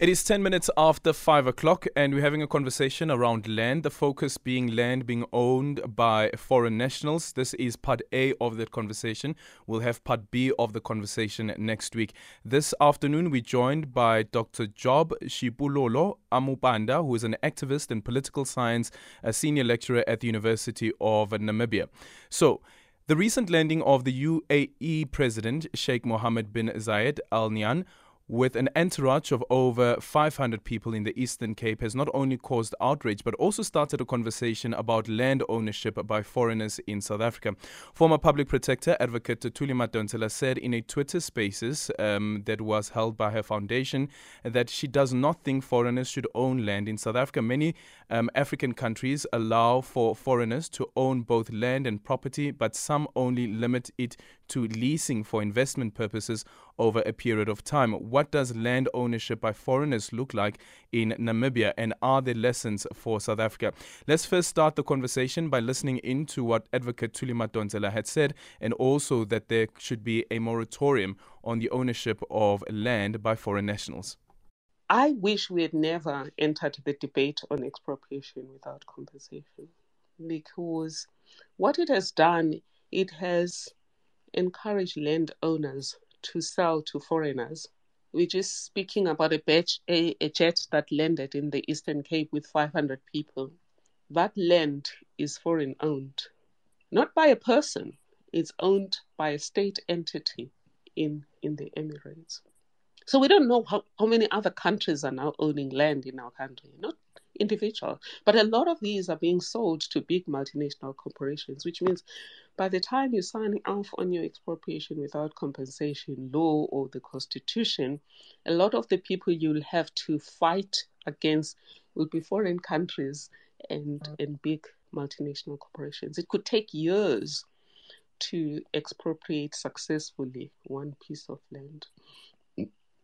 It is 10 minutes after 5 o'clock, and we're having a conversation around land. The focus being land being owned by foreign nationals. This is part A of that conversation. We'll have part B of the conversation next week. This afternoon, we're joined by Dr. Job Shipululo Amupanda, who is an activist in political science, a senior lecturer at the University of Namibia. So, the recent landing of the UAE President Sheikh Mohammed bin Zayed Al Nahyan with an entourage of over 500 people in the Eastern Cape has not only caused outrage but also started a conversation about land ownership by foreigners in South Africa. Former public protector advocate Thuli Madonsela said in a Twitter Spaces um, that was held by her foundation that she does not think foreigners should own land in South Africa. Many um, African countries allow for foreigners to own both land and property, but some only limit it to leasing for investment purposes over a period of time. What does land ownership by foreigners look like in Namibia, and are there lessons for South Africa? Let's first start the conversation by listening in to what Advocate Thuli Donzela had said, and also that there should be a moratorium on the ownership of land by foreign nationals. I wish we had never entered the debate on expropriation without compensation because what it has done, it has encouraged landowners to sell to foreigners. We're just speaking about a, batch, a, a jet that landed in the Eastern Cape with 500 people. That land is foreign owned, not by a person, it's owned by a state entity in, in the Emirates. So we don't know how, how many other countries are now owning land in our country, not individual. But a lot of these are being sold to big multinational corporations, which means by the time you sign off on your expropriation without compensation law or the constitution, a lot of the people you'll have to fight against will be foreign countries and, mm. and big multinational corporations. It could take years to expropriate successfully one piece of land.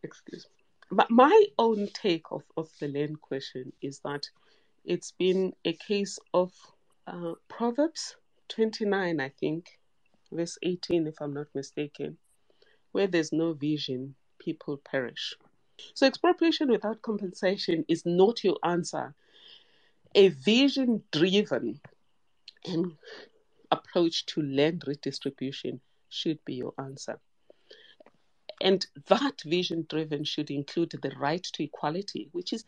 Excuse me. But my own take of, of the land question is that it's been a case of uh, Proverbs 29, I think, verse 18, if I'm not mistaken, where there's no vision, people perish. So, expropriation without compensation is not your answer. A vision driven approach to land redistribution should be your answer. And that vision driven should include the right to equality, which is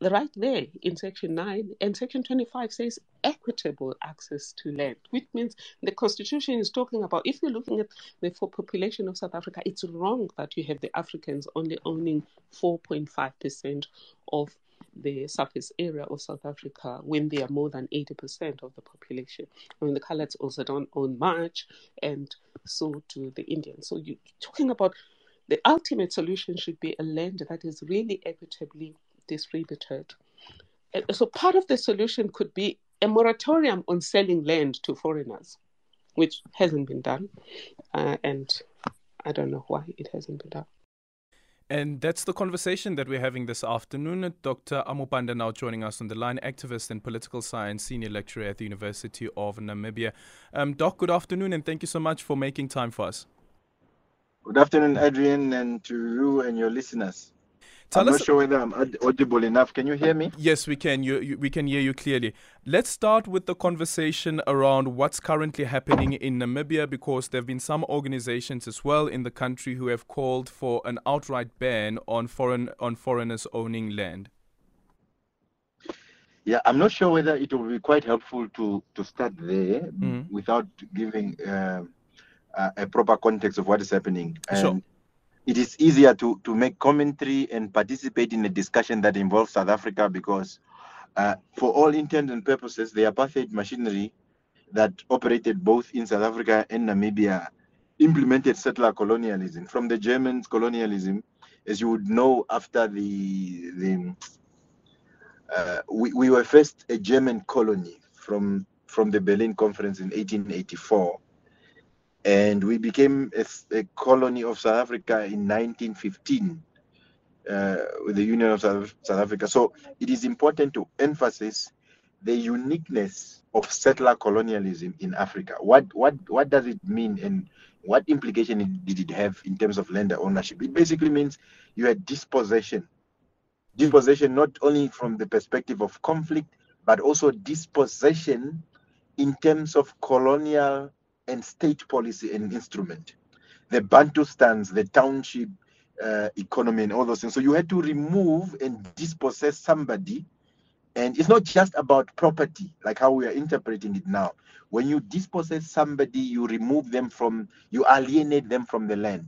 right there in section 9 and section 25 says equitable access to land which means the constitution is talking about if you're looking at the full population of south africa it's wrong that you have the africans only owning 4.5% of the surface area of south africa when they are more than 80% of the population. I mean the coloureds also don't own much and so do the indians. So you're talking about the ultimate solution should be a land that is really equitably distributed. So part of the solution could be a moratorium on selling land to foreigners, which hasn't been done, uh, and I don't know why it hasn't been done. And that's the conversation that we're having this afternoon. Dr. Amupanda now joining us on the line, activist in political science, senior lecturer at the University of Namibia. Um, Doc, good afternoon, and thank you so much for making time for us. Good afternoon, Adrian, and to you and your listeners. Tell I'm us, not sure whether I'm audible enough. Can you hear me? Yes, we can. You, you, we can hear you clearly. Let's start with the conversation around what's currently happening in Namibia, because there have been some organizations as well in the country who have called for an outright ban on foreign on foreigners owning land. Yeah, I'm not sure whether it will be quite helpful to to start there mm-hmm. without giving. Uh, uh, a proper context of what is happening. And sure. it is easier to, to make commentary and participate in a discussion that involves South Africa because, uh, for all intents and purposes, the apartheid machinery that operated both in South Africa and Namibia implemented settler colonialism. From the Germans' colonialism, as you would know, after the the uh, we, we were first a German colony from from the Berlin Conference in 1884 and we became a, a colony of South Africa in 1915 uh, with the Union of South, South Africa. So it is important to emphasize the uniqueness of settler colonialism in Africa. What what what does it mean, and what implication did it have in terms of land ownership? It basically means you had dispossession Dispossession not only from the perspective of conflict, but also dispossession in terms of colonial and state policy and instrument. The Bantustans, the township uh, economy, and all those things. So you had to remove and dispossess somebody. And it's not just about property, like how we are interpreting it now. When you dispossess somebody, you remove them from, you alienate them from the land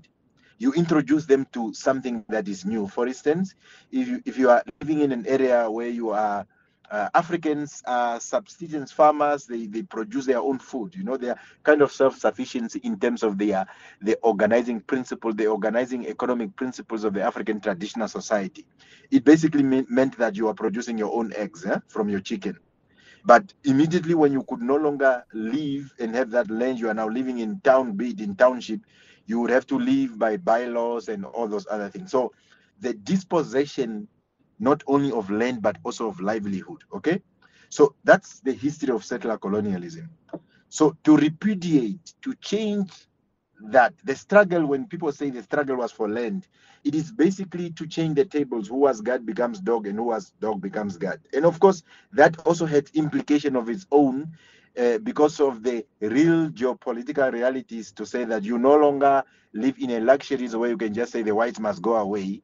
you introduce them to something that is new. For instance, if you, if you are living in an area where you are uh, Africans are subsistence farmers. They, they produce their own food. You know, they are kind of self-sufficient in terms of their the organizing principle, the organizing economic principles of the African traditional society. It basically mean, meant that you are producing your own eggs eh, from your chicken. But immediately when you could no longer live and have that land, you are now living in town, be it in township, you would have to live by bylaws and all those other things. So the dispossession not only of land but also of livelihood. Okay, so that's the history of settler colonialism. So to repudiate, to change that, the struggle, when people say the struggle was for land, it is basically to change the tables. Who was God becomes dog, and who was dog becomes God. And of course, that also had implication of its own uh, because of the real geopolitical realities to say that you no longer live in a luxuries where you can just say the whites must go away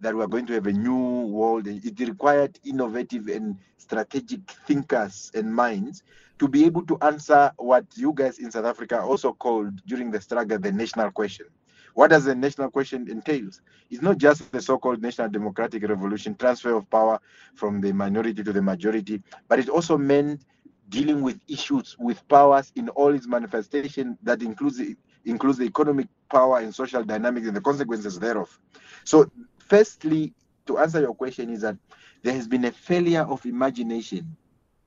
that we are going to have a new world. It required innovative and strategic thinkers and minds to be able to answer what you guys in South Africa also called during the struggle the national question. What does the national question entails? It's not just the so-called national democratic revolution, transfer of power from the minority to the majority, but it also meant dealing with issues with powers in all its manifestation that includes the, includes the economic power and social dynamics and the consequences thereof. So firstly, to answer your question, is that there has been a failure of imagination.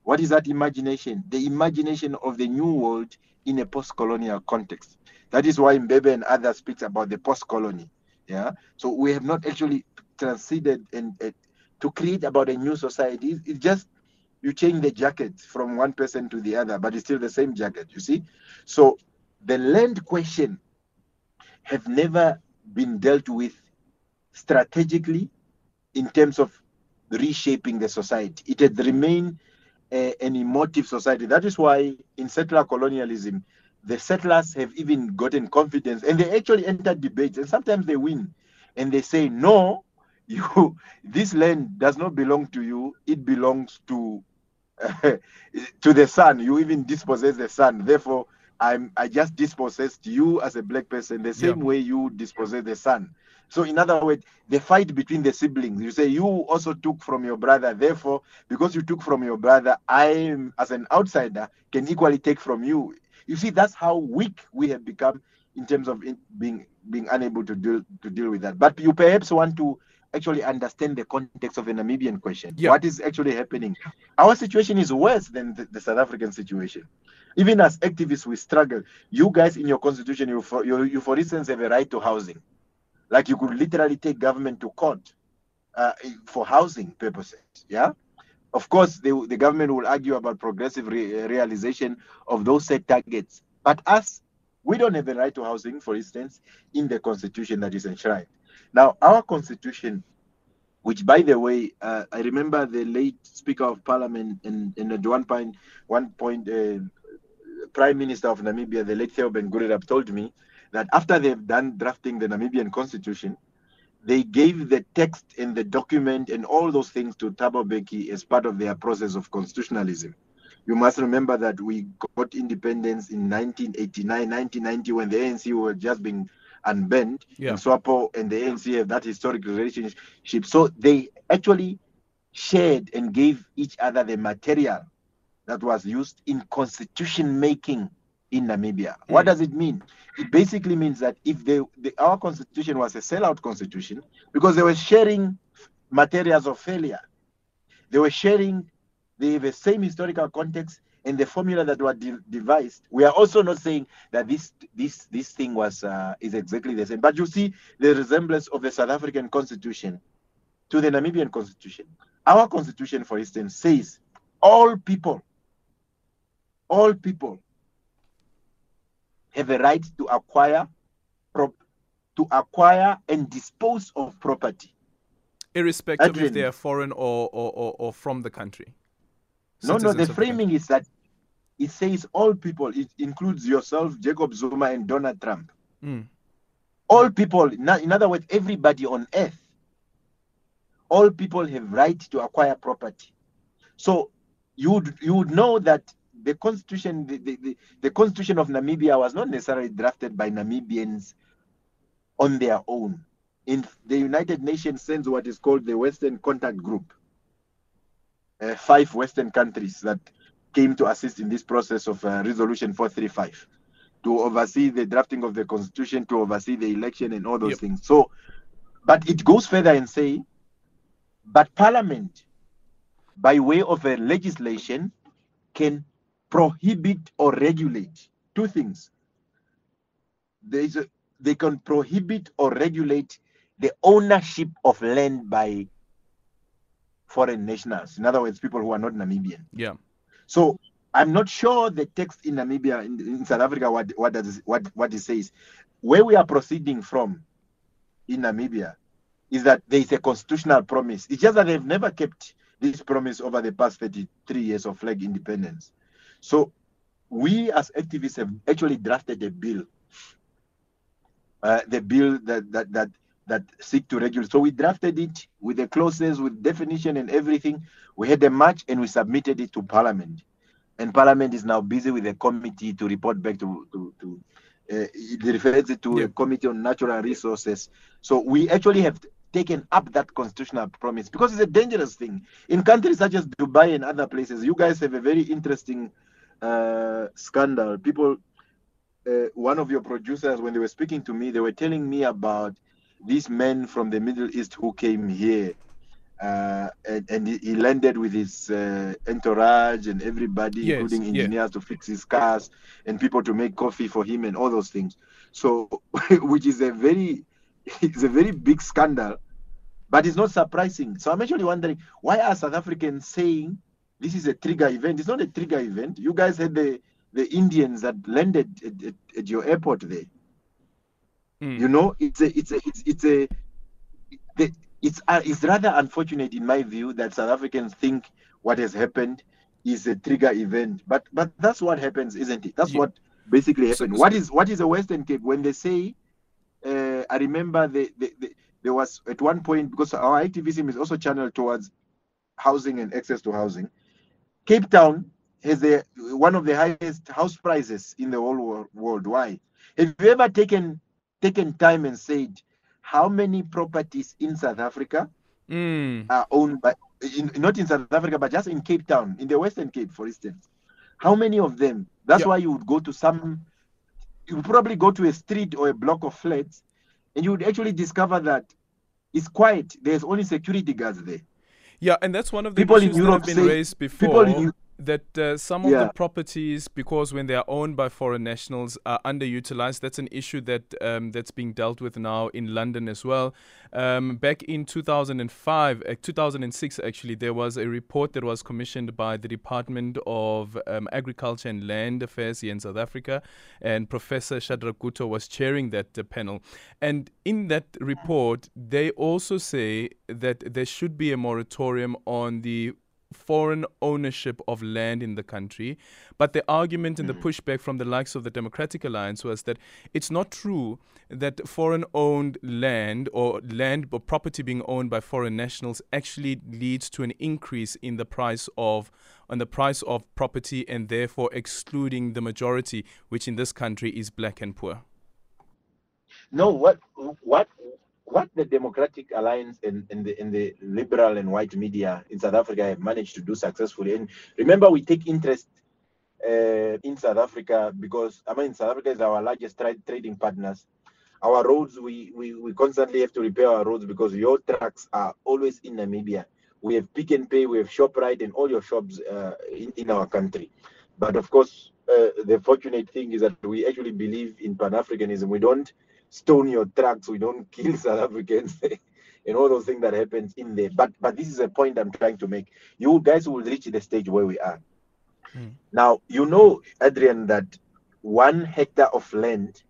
What is that imagination? The imagination of the new world in a post-colonial context. That is why Mbembe and others speak about the post-colony. Yeah. So we have not actually transcended and uh, to create about a new society. It's just you change the jacket from one person to the other, but it's still the same jacket. You see. So the land question have never been dealt with strategically in terms of reshaping the society. It had remained a, an emotive society. That is why in settler colonialism, the settlers have even gotten confidence and they actually enter debates and sometimes they win and they say, no, you this land does not belong to you, it belongs to uh, to the sun. You even dispossess the sun. Therefore, I'm I just dispossessed you as a black person the same yeah. way you dispossess the sun. So, in other words, the fight between the siblings, you say you also took from your brother. Therefore, because you took from your brother, I, as an outsider, can equally take from you. You see, that's how weak we have become in terms of being being unable to deal to deal with that. But you perhaps want to actually understand the context of the Namibian question. Yeah. What is actually happening? Our situation is worse than the, the, South African situation. Even as activists, we struggle. You guys in your constitution, you for, you, you for instance have a right to housing. Like you could literally take government to court uh, for housing purposes. Yeah. Of course, the, the government will argue about progressive re- realization of those set targets. But us, we don't have a right to housing, for instance, in the constitution that is enshrined. Now, our constitution, which, by the way, uh, I remember the late Speaker of Parliament and, and one point, one point, uh, Prime Minister of Namibia, the late Theo-Ben Gurirab, told me that after they've done drafting the Namibian constitution, they gave the text and the document and all those things to Thabo Mbeki as part of their process of constitutionalism. You must remember that we got independence in 1989, 1990, when the ANC were just being unbent. Yeah. SWAPO and the ANC have that historic relationship. So they actually shared and gave each other the material that was used in constitution making in Namibia. Mm. What does it mean? It basically means that if they, the, our constitution was a sellout constitution, because they were sharing materials of failure, they were sharing the, the same historical context and the formula that were de- devised. We are also not saying that this this this thing was uh, is exactly the same, but you see the resemblance of the South African constitution to the Namibian constitution. Our constitution, for instance, says all people, all people have a right to acquire prop, to acquire and dispose of property. irrespective Adrian, if they are foreign or, or, or, or from the country. No, no, the framing the is that it says all people, it includes yourself, Jacob Zuma, and Donald Trump. Mm. All people, in other words, everybody on earth, all people have right to acquire property. So you would you would know that the constitution the, the, the, constitution of Namibia was not necessarily drafted by Namibians on their own. In the United Nations sends what is called the Western Contact Group. Uh, five Western countries that came to assist in this process of uh, Resolution 435 to oversee the drafting of the constitution, to oversee the election, and all those yep. things. So, but it goes further and say, but Parliament, by way of a legislation, can prohibit or regulate two things. There is a, they can prohibit or regulate the ownership of land by foreign nationals. In other words, people who are not Namibian. Yeah. So I'm not sure the text in Namibia, in, in South Africa, what what does what what it says. Where we are proceeding from in Namibia is that there is a constitutional promise. It's just that they've never kept this promise over the past 33 years of flag independence. So we as activists have actually drafted a bill, uh, the bill that that that that seek to regulate. So we drafted it with the clauses, with definition and everything. We had a match and we submitted it to Parliament, and Parliament is now busy with a committee to report back to to. to uh, it refers it to yeah. a committee on natural resources. So we actually have taken up that constitutional promise because it's a dangerous thing in countries such as Dubai and other places. You guys have a very interesting uh, scandal. People, uh, one of your producers, when they were speaking to me, they were telling me about these men from the Middle East who came here. Uh, and, and, he landed with his uh, entourage and everybody, yes, including engineers yeah. to fix his cars and people to make coffee for him and all those things. So, which is a very, it's a very big scandal, but it's not surprising. So I'm actually wondering why are South Africans saying this is a trigger event. It's not a trigger event. You guys had the the Indians that landed at, at, at your airport there. Mm. You know, it's a it's a it's it's a the, it's uh, it's rather unfortunate in my view that South Africans think what has happened is a trigger event. But but that's what happens, isn't it? That's yeah. what basically happened. So, what is what is a Western Cape when they say? Uh, I remember the, the, the, there was at one point because our activism is also channeled towards housing and access to housing. Cape Town has a, one of the highest house prices in the whole world. Why? Have you ever taken taken time and said how many properties in South Africa mm. are owned by in, not in South Africa but just in Cape Town, in the Western Cape, for instance? How many of them? That's why you would go to some. You would probably go to a street or a block of flats, and you would actually discover that it's quiet. There's only security guards there. Yeah, and that's one of the people issues that have been say, raised before. That uh, some of the properties, because when they are owned by foreign nationals, are underutilized. That's an issue that um, that's being dealt with now in London as well. Um, back in 2005, uh, 2006, actually, there was a report that was commissioned by the Department of um, Agriculture and Land Affairs here in South Africa, and Professor Shadrack Gutto was chairing that uh, panel. And in that report, they also say that there should be a moratorium on the foreign ownership of land in the country. But the argument and the mm-hmm. pushback from the likes of the Democratic Alliance was that it's not true that foreign owned land or land or property being owned by foreign nationals actually leads to an increase in the price of on the price of property and therefore excluding the majority, which in this country is black and poor. No, what what what the Democratic Alliance and, and, the, and the liberal and white media in South Africa have managed to do successfully. And remember, we take interest uh, in South Africa because I mean, South Africa is our largest tra- trading partners. Our roads, we, we, we constantly have to repair our roads because your trucks are always in Namibia. We have Pick n Pay, we have shop ShopRite, and all your shops uh, in, in our country. But of course, uh, the fortunate thing is that we actually believe in Pan Africanism. We don't stone your trucks, we don't kill South Africans, and all those things that happens in there. But but this is a point I'm trying to make. You guys will reach the stage where we are. Mm. Now you know, Adrian, that one hectare of land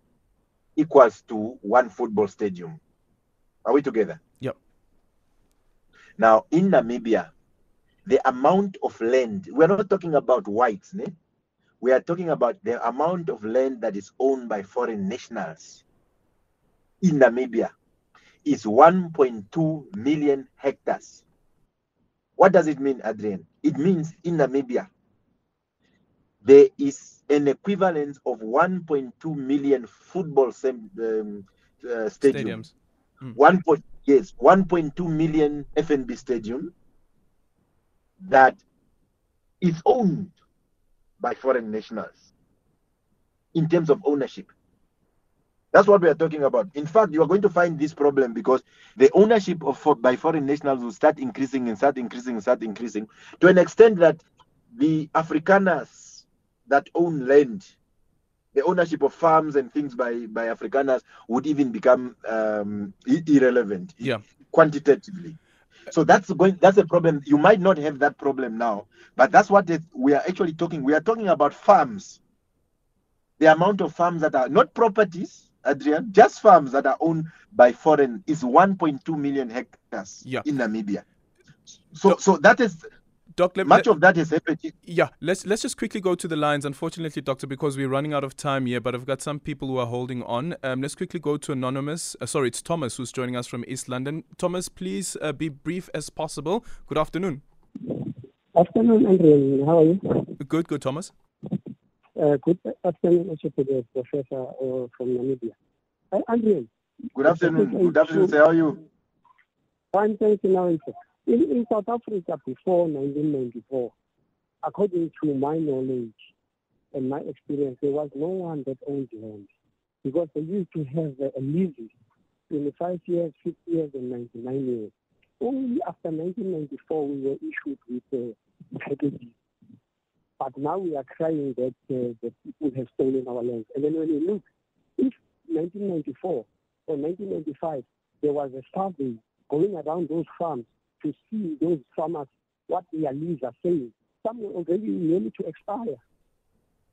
equals to one football stadium. Are we together? Yep. Now, in Namibia, the amount of land, we're not talking about whites, ne? we are talking about the amount of land that is owned by foreign nationals in Namibia is 1.2 million hectares. What does it mean, Adrian? It means in Namibia, there is an equivalent of 1.2 million football sem- um, uh, stadiums. stadiums. Mm. One point, yes, 1.2 million FNB stadium that is owned by foreign nationals in terms of ownership. That's what we are talking about. In fact, you are going to find this problem because the ownership of by foreign nationals will start increasing and start increasing and start increasing to an extent that the Afrikaners that own land, the ownership of farms and things by by Afrikaners would even become um, irrelevant yeah. quantitatively. So that's going. That's a problem. You might not have that problem now, but that's what it, we are actually talking. We are talking about farms. The amount of farms that are not properties Adrian, just farms that are owned by foreign is 1.2 million hectares yeah. in Namibia. So, Doc, so that is Doc, let, much let, of that is happening. Yeah, let's let's just quickly go to the lines. Unfortunately, doctor, because we're running out of time here, but I've got some people who are holding on. Um, let's quickly go to anonymous. Uh, sorry, it's Thomas who's joining us from East London. Thomas, please uh, be brief as possible. Good afternoon. Afternoon, Andrew. How are you? Good, good, Thomas. Uh, good afternoon also to the professor uh, from Namibia. Uh, Andrew. Good afternoon. Good afternoon, sir. How are you? Fine, thank you. Now, in, in South Africa before 1994, according to my knowledge and my experience, there was no one that owned land because they used to have a, leases 25 years, 50 years, and 99 years. Only after 1994 we were issued with the uh, packages but now we are crying that uh, the people have stolen our land. And then when you look, if 1994 or 1995, there was a survey going around those farms to see those farmers what their leaves are saying, some were already nearly to expire.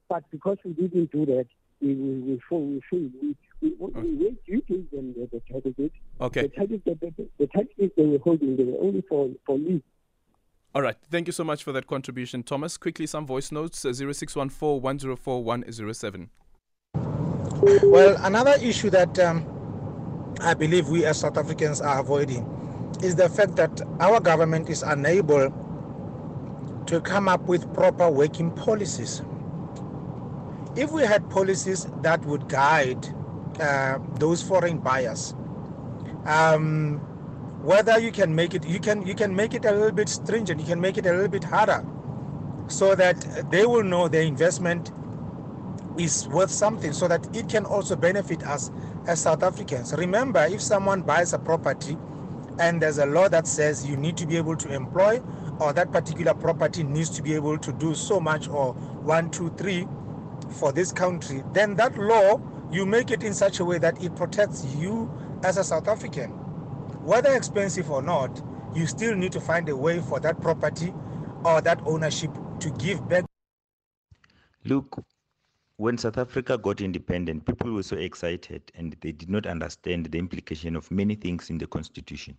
But because we didn't do that, we we we we failed. We we, we, we, we gave them the, the certificate. Okay. The certificate, the, the certificate they were holding, they were only for for leaves. All right. Thank you so much for that contribution, Thomas. Quickly, some voice notes uh, 0614 104 107. Well, another issue that um, I believe we as South Africans are avoiding is the fact that our government is unable to come up with proper working policies. If we had policies that would guide uh, those foreign buyers, um, whether you can make it you can you can make it a little bit stringent you can make it a little bit harder so that they will know their investment is worth something so that it can also benefit us as South Africans. Remember if someone buys a property and there's a law that says you need to be able to employ or that particular property needs to be able to do so much or one two three for this country then that law you make it in such a way that it protects you as a South African whether expensive or not, you still need to find a way for that property or that ownership to give back. Look, when South Africa got independent, people were so excited and they did not understand the implication of many things in the constitution.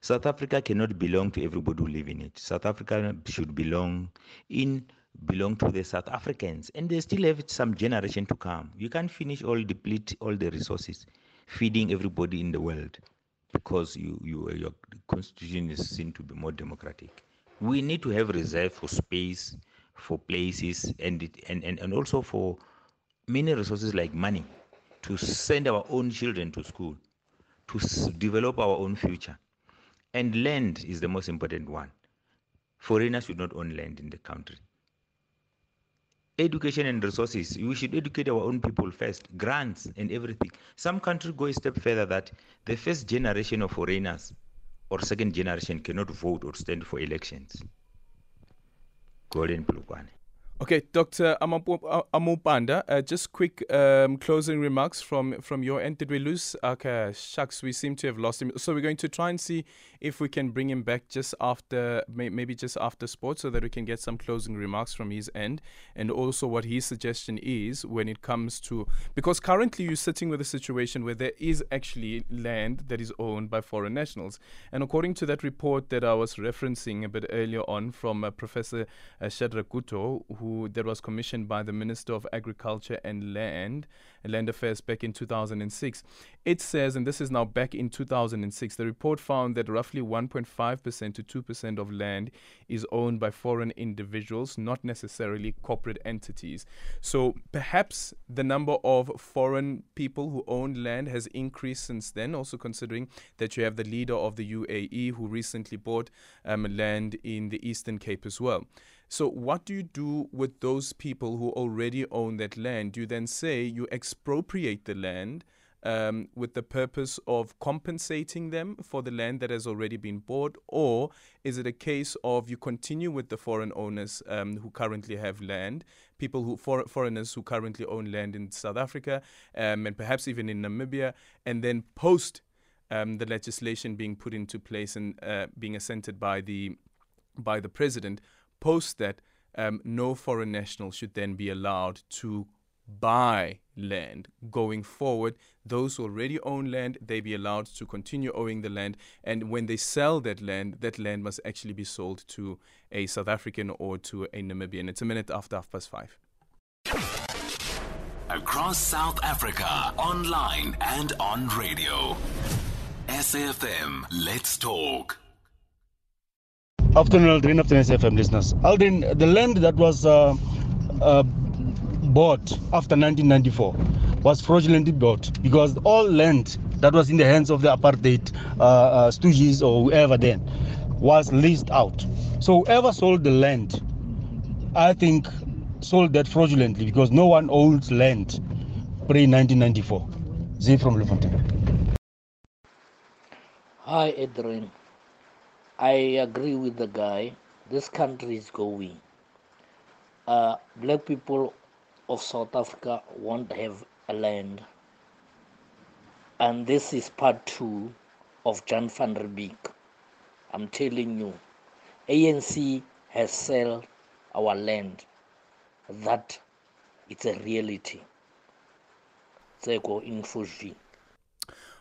South Africa cannot belong to everybody who live in it. South Africa should belong in belong to the South Africans and they still have some generation to come. You can't finish all deplete all the resources feeding everybody in the world because you, you your constitution is seen to be more democratic. We need to have reserve for space, for places, and it, and, and, and also for many resources like money to send our own children to school, to s- develop our own future. And land is the most important one. Foreigners should not own land in the country education and resources we should educate our own people first grants and everything some countries go a step further that the first generation of foreigners or second generation cannot vote or stand for elections golden Plukwane. Okay, Dr. Amupanda, uh, just quick um, closing remarks from, from your end. Did we lose? Okay, shucks, we seem to have lost him. So we're going to try and see if we can bring him back just after, maybe just after sports, so that we can get some closing remarks from his end, and also what his suggestion is when it comes to because currently you're sitting with a situation where there is actually land that is owned by foreign nationals, and according to that report that I was referencing a bit earlier on from uh, Professor uh, Gutto, who that was commissioned by the Minister of Agriculture and Land and Land Affairs back in 2006. It says, and this is now back in 2006, the report found that roughly 1.5% to 2% of land is owned by foreign individuals, not necessarily corporate entities. So perhaps the number of foreign people who own land has increased since then, also considering that you have the leader of the UAE who recently bought um, land in the Eastern Cape as well. So, what do you do with those people who already own that land? Do you then say you expropriate the land um, with the purpose of compensating them for the land that has already been bought? Or is it a case of you continue with the foreign owners um, who currently have land, people who, for, foreigners who currently own land in South Africa um, and perhaps even in Namibia, and then post um, the legislation being put into place and uh, being assented by the by the president? Post that um, no foreign national should then be allowed to buy land going forward. Those who already own land, they be allowed to continue owning the land. And when they sell that land, that land must actually be sold to a South African or to a Namibian. It's a minute after half past five. Across South Africa, online and on radio. SAFM, let's talk. Afternoon, Aldrin. Afternoon, SFM listeners. Aldrin, the land that was uh, uh, bought after 1994 was fraudulently bought because all land that was in the hands of the apartheid uh, uh, stooges or whoever then was leased out. So whoever sold the land, I think, sold that fraudulently because no one owns land pre 1994. Z from Bloemfontein. Hi, Adrian. I agree with the guy. This country is going. Uh, black people of South Africa won't have a land. And this is part two of Jan van Riebeeck. I'm telling you, ANC has sold our land. That it's a reality. Zeko Infuji.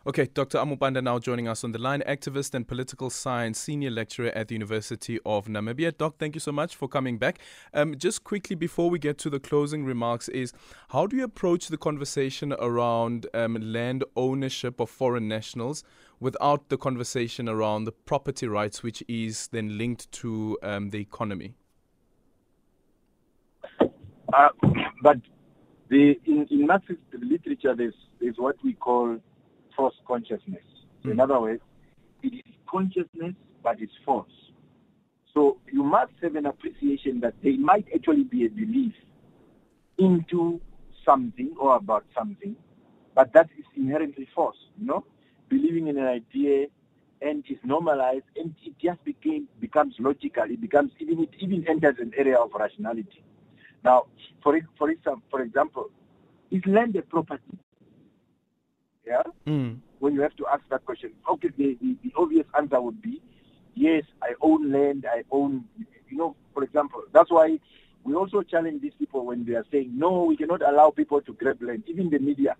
Okay, Dr. Amupanda now joining us on the line, activist and political science senior lecturer at the University of Namibia. Doc, thank you so much for coming back. Um, just quickly before we get to the closing remarks, is how do you approach the conversation around um, land ownership of foreign nationals without the conversation around the property rights, which is then linked to um, the economy? Uh, but the, in, in Marxist literature, there's, there's what we call false consciousness. Mm. in hmm. other words, it is consciousness, but it's false. So, you must have an appreciation that there might actually be a belief into something or about something, but that is inherently false, you know? Believing in an idea and is normalized and it just became becomes logical. It becomes even it even enters an area of rationality. Now, for for example, for example, is land a property? Yeah. Mm. When you have to ask that question, okay, the, the, the obvious answer would be, yes, I own land, I own, you know, for example, that's why we also challenge these people when they are saying, no, we cannot allow people to grab land. Even the media,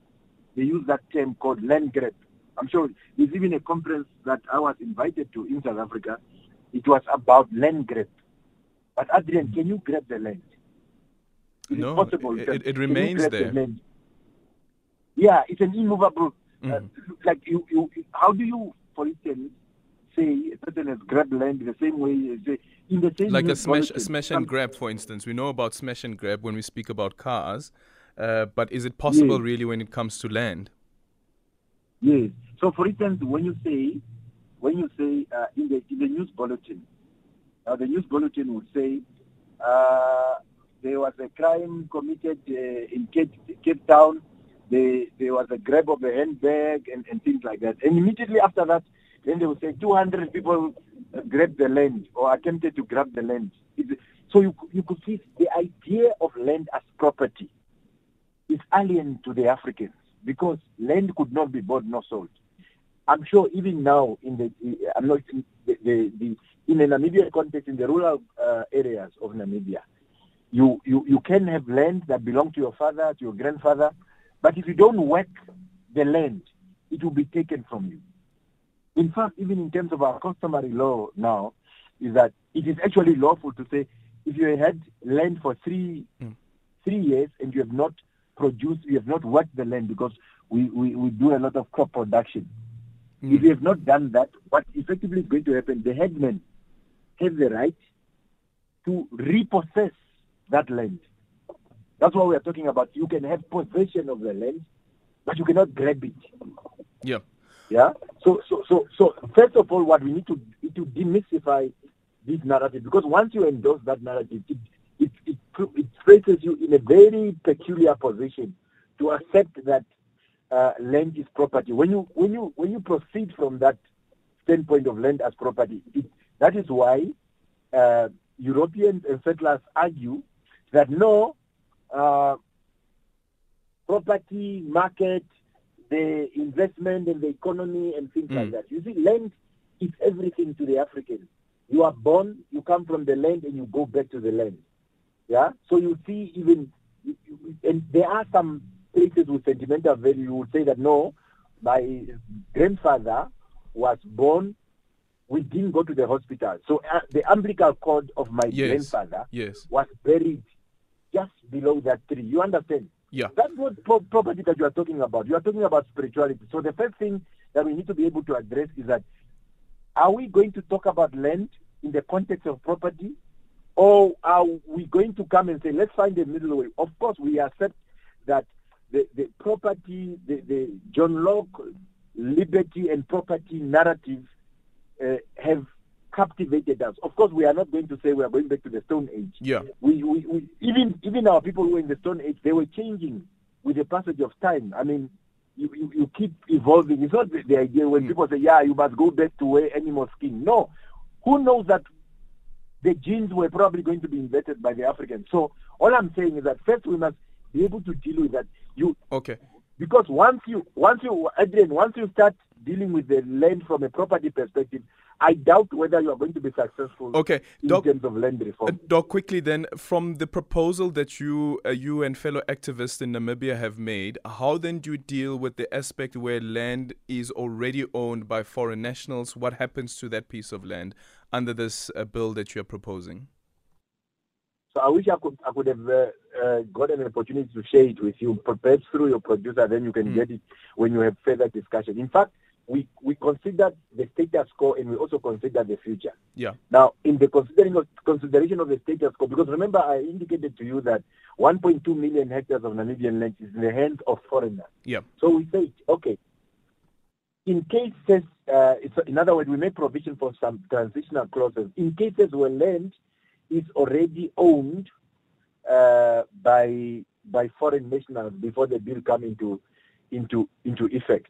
they use that term called land grab. I'm sure there's even a conference that I was invited to in South Africa. It was about land grab. But Adrian, can you grab the land? It no, possible. It, it, it remains there. The yeah, it's an immovable Mm. Uh, like you, you, how do you, for instance, say a person has grabbed land the same way say in the same like a smash, a smash and grab, for instance. We know about smash and grab when we speak about cars, uh, but is it possible yes. really when it comes to land? Yes. So, for instance, when you say when you say uh, in the in the news bulletin, uh, the news bulletin would say uh, there was a crime committed uh, in Cape, Cape Town they, there was a grab of a handbag and, and things like that. And immediately after that, then they would say 200 people grabbed the land or attempted to grab the land. So you, you could see the idea of land as property is alien to the Africans because land could not be bought nor sold. I'm sure even now in the I'm not in the, the, the in the context in the rural uh, areas of Namibia, you, you you can have land that belonged to your father, to your grandfather, but if you don't work the land, it will be taken from you. In fact, even in terms of our customary law now, is that it is actually lawful to say if you had land for three mm. three years and you have not produced, you have not worked the land because we, we, we do a lot of crop production. Mm. If you have not done that, what effectively is going to happen, the headman has the right to repossess that land. That's what we are talking about. You can have possession of the land, but you cannot grab it. Yeah. Yeah. So so so so first of all, what we need to to demystify this narrative because once you endorse that narrative, it it it, it places you in a very peculiar position to accept that uh, land is property. When you when you when you proceed from that standpoint of land as property, it, that is why uh, Europeans and settlers argue that no uh, property market, the investment and the economy and things mm. like that. You see, land is everything to the Africans. You are born, you come from the land, and you go back to the land. Yeah. So you see, even and there are some places with sentimental value. You would say that no, my grandfather was born. We didn't go to the hospital. So uh, the umbilical cord of my yes. grandfather yes. was buried just below that tree. You understand? Yeah. That's what pro- property that you are talking about. You are talking about spirituality. So the first thing that we need to be able to address is that are we going to talk about land in the context of property? Or are we going to come and say, let's find a middle way? Of course, we accept that the, the property, the, the John Locke liberty and property narrative uh, have captivated us. Of course, we are not going to say we are going back to the Stone Age. Yeah. We, we, we even even our people who were in the Stone Age, they were changing with the passage of time. I mean, you, you, you keep evolving. It's not the, the idea when mm. people say, yeah, you must go back to wear animal skin. No. Who knows that the genes were probably going to be invented by the Africans. So all I'm saying is that first we must be able to deal with that. You okay? Because once you once you Adrian, once you start dealing with the land from a property perspective, I doubt whether you are going to be successful. Okay, in Doc, terms of land reform. Uh, Doc, quickly then, from the proposal that you uh, you and fellow activists in Namibia have made, how then do you deal with the aspect where land is already owned by foreign nationals? What happens to that piece of land under this uh, bill that you are proposing? So I wish I could I could have uh, uh, got an opportunity to share it with you, perhaps through your producer, then you can mm. get it when you have further discussion. In fact we, we consider the status quo and we also consider the future. Yeah. Now, in the considering of, consideration of the status quo, because remember I indicated to you that 1.2 million hectares of Namibian land is in the hands of foreigners. Yeah. So we say, okay, in cases, uh, in other words, we make provision for some transitional clauses. In cases where land is already owned uh, by by foreign nationals before the bill come into into into effect.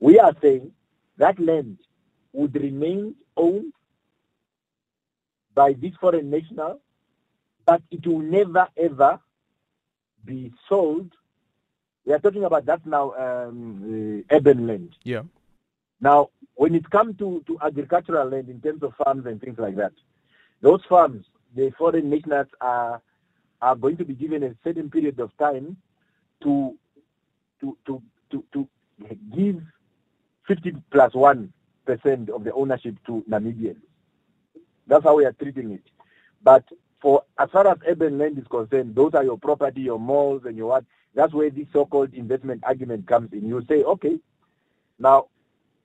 We are saying that land would remain owned by this foreign national, but it will never ever be sold. We are talking about that now, um, uh, urban land. Yeah. Now, when it comes to, to agricultural land in terms of farms and things like that, those farms, the foreign nationals are are going to be given a certain period of time to to to to, to give 50 plus 1 percent of the ownership to Namibians. That's how we are treating it. But for as far as urban land is concerned, those are your property, your malls, and your what. That's where this so-called investment argument comes in. You say, okay, now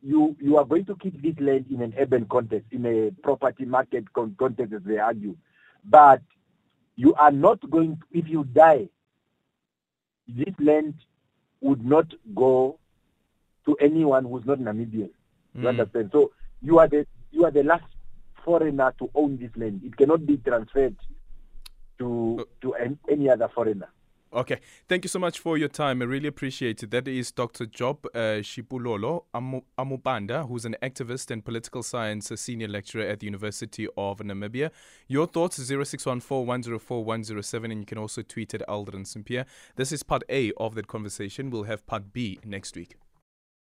you you are going to keep this land in an urban context, in a property market con- context, as they argue, but you are not going. To, if you die, this land would not go to anyone who's not Namibian. You mm. understand? So you are the you are the last foreigner to own this land. It cannot be transferred to to any other foreigner. Okay, thank you so much for your time. I really appreciate it. That is Dr. Job uh, Shipululo Amupanda, who's an activist and political science senior lecturer at the University of Namibia. Your thoughts 0614 104 107, and you can also tweet at Aldrin Sampear. This is part A of that conversation. We'll have part B next week.